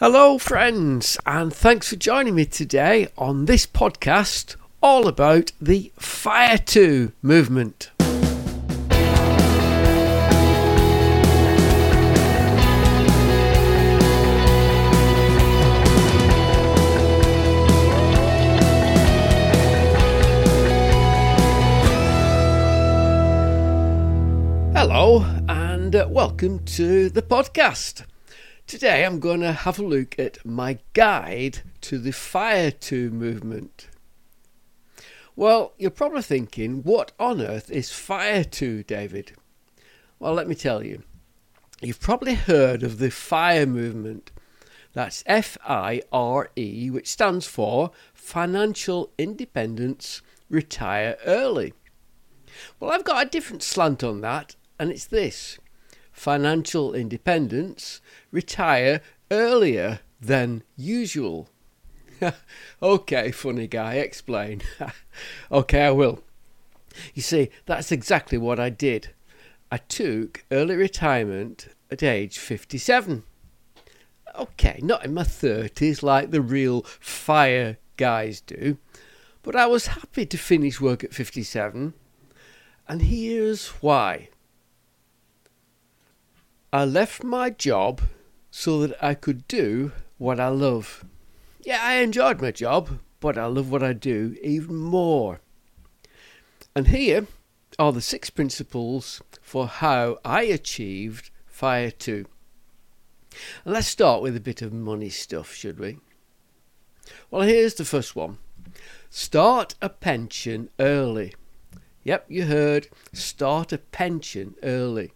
Hello, friends, and thanks for joining me today on this podcast all about the Fire 2 movement. Hello, and uh, welcome to the podcast. Today I'm going to have a look at my guide to the Fire 2 movement. Well, you're probably thinking, what on earth is Fire 2, David? Well, let me tell you. You've probably heard of the FIRE movement. That's F I R E, which stands for Financial Independence Retire Early. Well, I've got a different slant on that, and it's this financial independence, retire earlier than usual. okay, funny guy, explain. okay, I will. You see, that's exactly what I did. I took early retirement at age 57. Okay, not in my 30s like the real fire guys do, but I was happy to finish work at 57. And here's why. I left my job so that I could do what I love. Yeah, I enjoyed my job, but I love what I do even more. And here are the six principles for how I achieved Fire 2. And let's start with a bit of money stuff, should we? Well, here's the first one start a pension early. Yep, you heard. Start a pension early.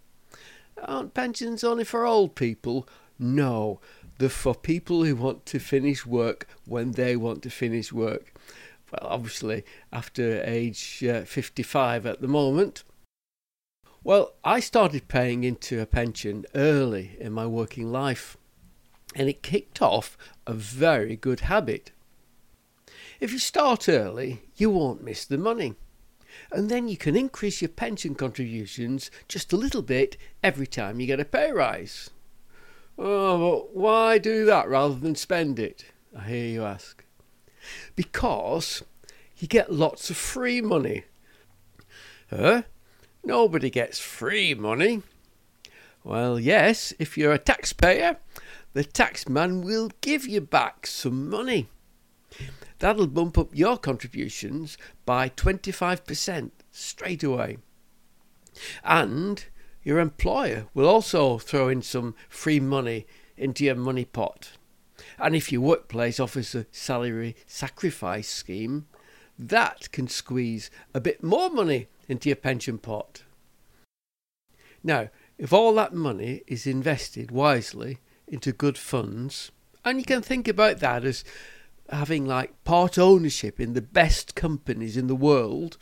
Aren't pensions only for old people? No, they're for people who want to finish work when they want to finish work. Well, obviously, after age uh, 55 at the moment. Well, I started paying into a pension early in my working life, and it kicked off a very good habit. If you start early, you won't miss the money and then you can increase your pension contributions just a little bit every time you get a pay rise. Oh, but why do that rather than spend it? I hear you ask. Because you get lots of free money. Huh? Nobody gets free money. Well, yes, if you're a taxpayer, the taxman will give you back some money. That'll bump up your contributions by 25% straight away. And your employer will also throw in some free money into your money pot. And if your workplace offers a salary sacrifice scheme, that can squeeze a bit more money into your pension pot. Now, if all that money is invested wisely into good funds, and you can think about that as having like part ownership in the best companies in the world,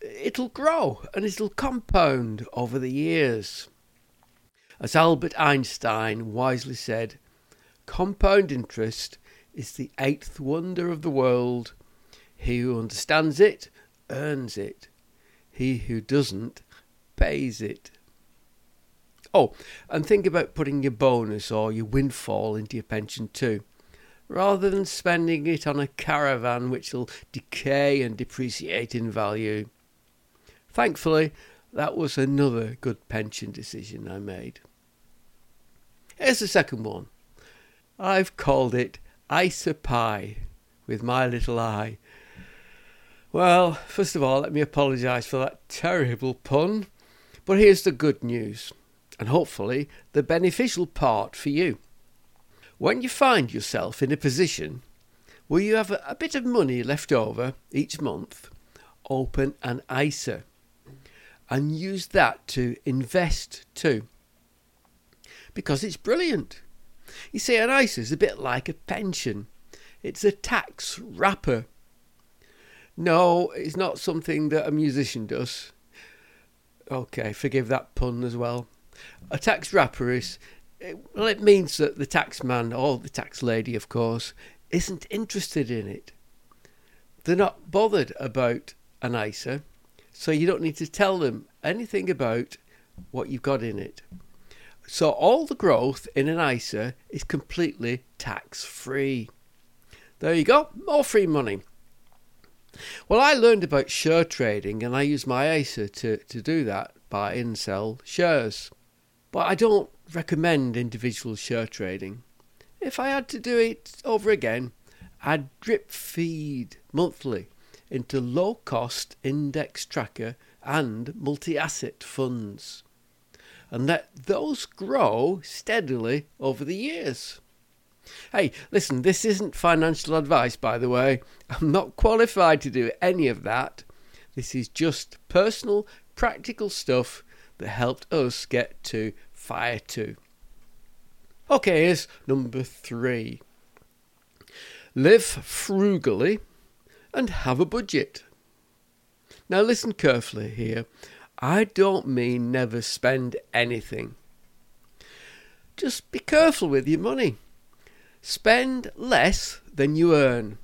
it'll grow and it'll compound over the years. As Albert Einstein wisely said, compound interest is the eighth wonder of the world. He who understands it earns it. He who doesn't pays it. Oh, and think about putting your bonus or your windfall into your pension too rather than spending it on a caravan which will decay and depreciate in value. Thankfully, that was another good pension decision I made. Here's the second one. I've called it ISA Pie with my little eye. Well, first of all, let me apologise for that terrible pun. But here's the good news, and hopefully the beneficial part for you. When you find yourself in a position where you have a, a bit of money left over each month, open an ISA and use that to invest too. Because it's brilliant. You see, an ISA is a bit like a pension, it's a tax wrapper. No, it's not something that a musician does. Okay, forgive that pun as well. A tax wrapper is well, it means that the taxman, or the tax lady, of course, isn't interested in it. They're not bothered about an ISA, so you don't need to tell them anything about what you've got in it. So all the growth in an ISA is completely tax free. There you go, more free money. Well, I learned about share trading and I use my ISA to, to do that, buy and sell shares. But I don't recommend individual share trading. If I had to do it over again, I'd drip feed monthly into low cost index tracker and multi asset funds and let those grow steadily over the years. Hey, listen, this isn't financial advice, by the way. I'm not qualified to do any of that. This is just personal, practical stuff that helped us get to Fire 2. Okay, here's number three live frugally and have a budget. Now, listen carefully here. I don't mean never spend anything. Just be careful with your money. Spend less than you earn.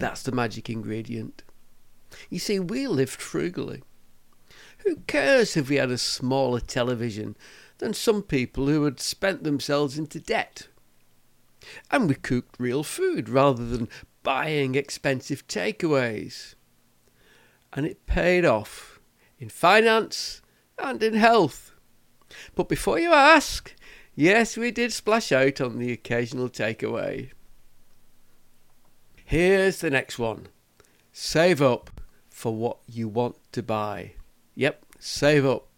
That's the magic ingredient. You see, we lived frugally. Who cares if we had a smaller television than some people who had spent themselves into debt? And we cooked real food rather than buying expensive takeaways. And it paid off in finance and in health. But before you ask, yes, we did splash out on the occasional takeaway. Here's the next one save up for what you want to buy. Yep, save up.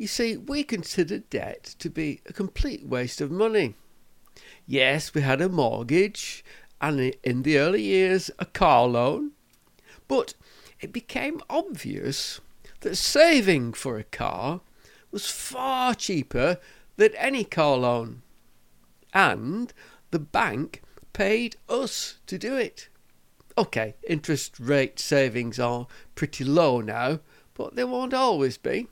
You see, we consider debt to be a complete waste of money. Yes, we had a mortgage and in the early years a car loan, but it became obvious that saving for a car was far cheaper than any car loan. And the bank paid us to do it. Okay, interest rate savings are pretty low now, but they won't always be.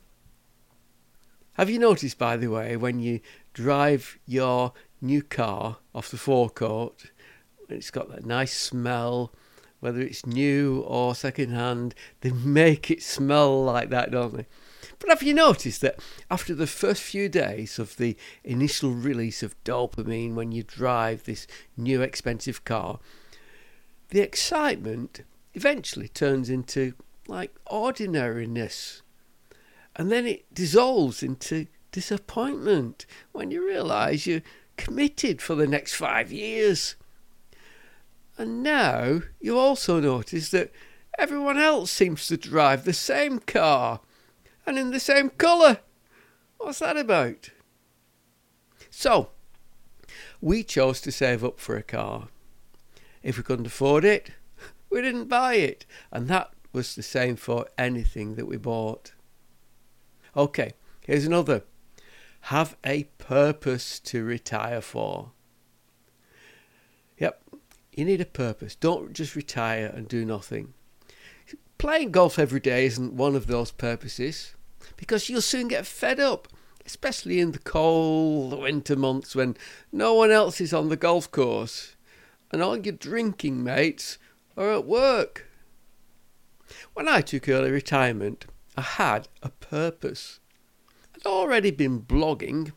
Have you noticed, by the way, when you drive your new car off the forecourt, it's got that nice smell whether it's new or second-hand, they make it smell like that, don't they? But have you noticed that after the first few days of the initial release of dopamine when you drive this new expensive car, the excitement eventually turns into like ordinariness. And then it dissolves into disappointment when you realise you're committed for the next five years. And now you also notice that everyone else seems to drive the same car and in the same colour. What's that about? So, we chose to save up for a car. If we couldn't afford it, we didn't buy it. And that was the same for anything that we bought. Okay, here's another. Have a purpose to retire for. Yep, you need a purpose. Don't just retire and do nothing. Playing golf every day isn't one of those purposes because you'll soon get fed up, especially in the cold winter months when no one else is on the golf course and all your drinking mates are at work. When I took early retirement, I had a purpose. I'd already been blogging,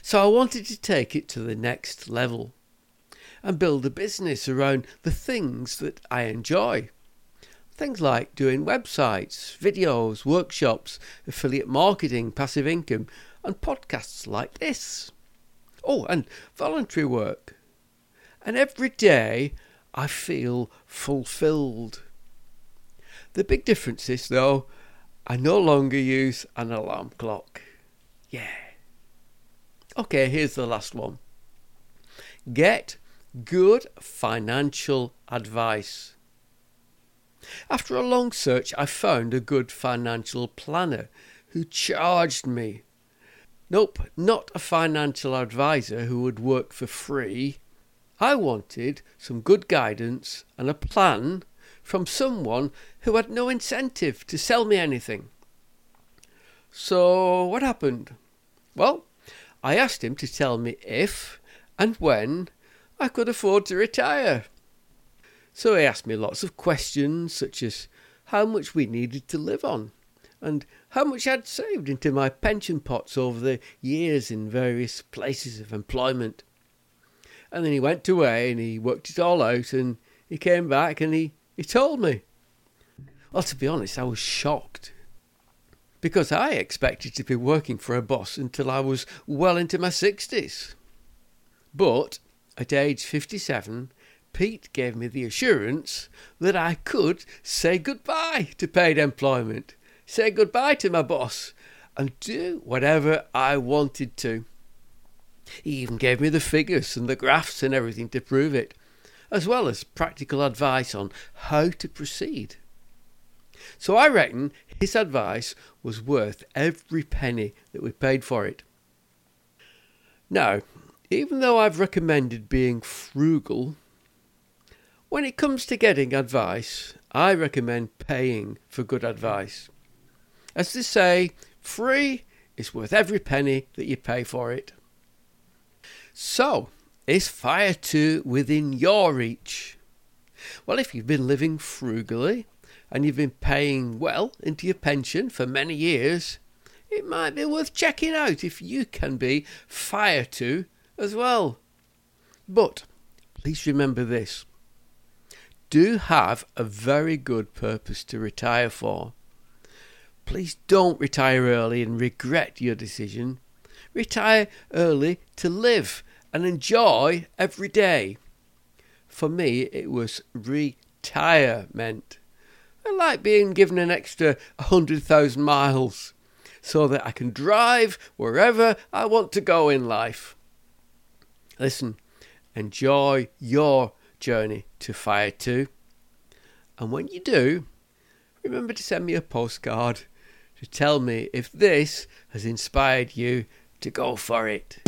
so I wanted to take it to the next level and build a business around the things that I enjoy. Things like doing websites, videos, workshops, affiliate marketing, passive income, and podcasts like this. Oh, and voluntary work. And every day I feel fulfilled. The big difference is, though, I no longer use an alarm clock. Yeah. Okay, here's the last one. Get good financial advice. After a long search, I found a good financial planner who charged me. Nope, not a financial advisor who would work for free. I wanted some good guidance and a plan from someone who had no incentive to sell me anything. So, what happened? Well, I asked him to tell me if and when I could afford to retire. So he asked me lots of questions, such as how much we needed to live on, and how much I'd saved into my pension pots over the years in various places of employment. And then he went away and he worked it all out and he came back and he, he told me. Well, to be honest, I was shocked. Because I expected to be working for a boss until I was well into my 60s. But at age 57, Pete gave me the assurance that I could say goodbye to paid employment say goodbye to my boss, and do whatever I wanted to. He even gave me the figures and the graphs and everything to prove it, as well as practical advice on how to proceed. So I reckon his advice was worth every penny that we paid for it. Now, even though I've recommended being frugal, when it comes to getting advice, I recommend paying for good advice. As they say, free is worth every penny that you pay for it. So, is Fire 2 within your reach? Well, if you've been living frugally and you've been paying well into your pension for many years, it might be worth checking out if you can be Fire 2 as well. But please remember this do have a very good purpose to retire for. Please don't retire early and regret your decision. Retire early to live and enjoy every day. For me, it was retirement. I like being given an extra 100,000 miles so that I can drive wherever I want to go in life. Listen, enjoy your journey to Fire 2. And when you do, remember to send me a postcard to tell me if this has inspired you to go for it.